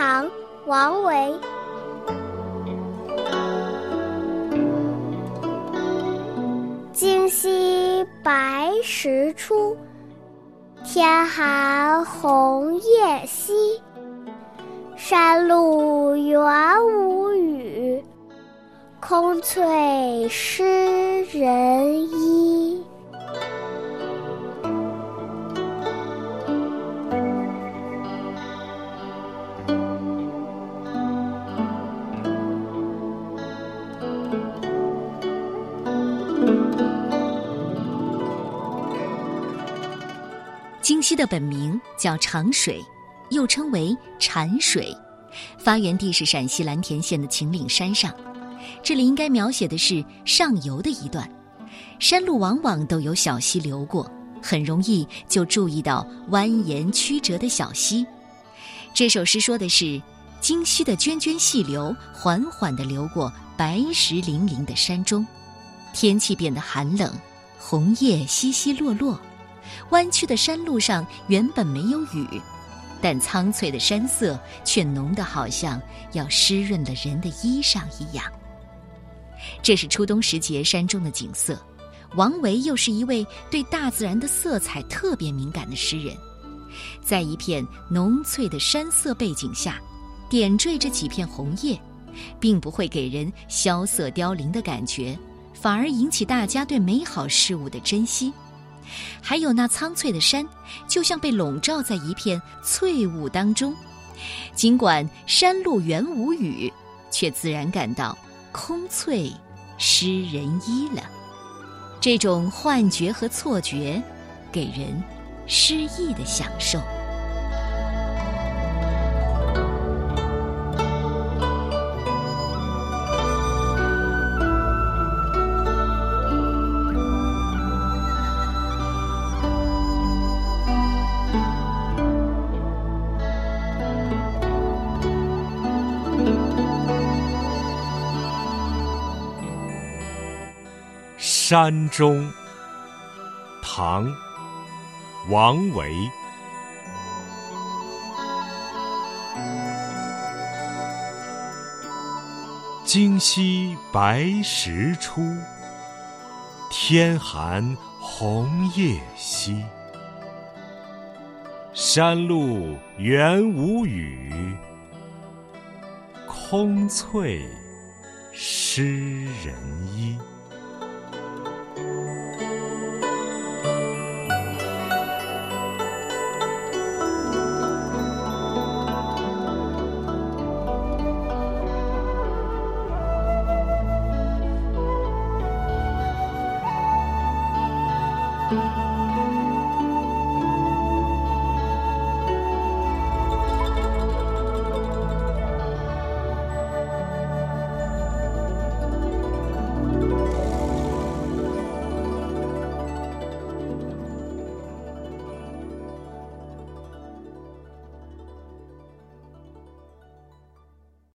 唐·王维。荆溪白石出，天寒红叶稀。山路元无语，空翠湿人衣。京西的本名叫长水，又称为禅水，发源地是陕西蓝田县的秦岭山上。这里应该描写的是上游的一段，山路往往都有小溪流过，很容易就注意到蜿蜒曲折的小溪。这首诗说的是京西的涓涓细流缓缓地流过白石粼粼的山中，天气变得寒冷，红叶稀稀落落。弯曲的山路上原本没有雨，但苍翠的山色却浓得好像要湿润了人的衣裳一样。这是初冬时节山中的景色。王维又是一位对大自然的色彩特别敏感的诗人，在一片浓翠的山色背景下，点缀着几片红叶，并不会给人萧瑟凋零的感觉，反而引起大家对美好事物的珍惜。还有那苍翠的山，就像被笼罩在一片翠雾当中。尽管山路原无雨，却自然感到空翠湿人衣了。这种幻觉和错觉，给人诗意的享受。山中，唐，王维。今夕白石出，天寒红叶稀。山路原无雨，空翠湿人衣。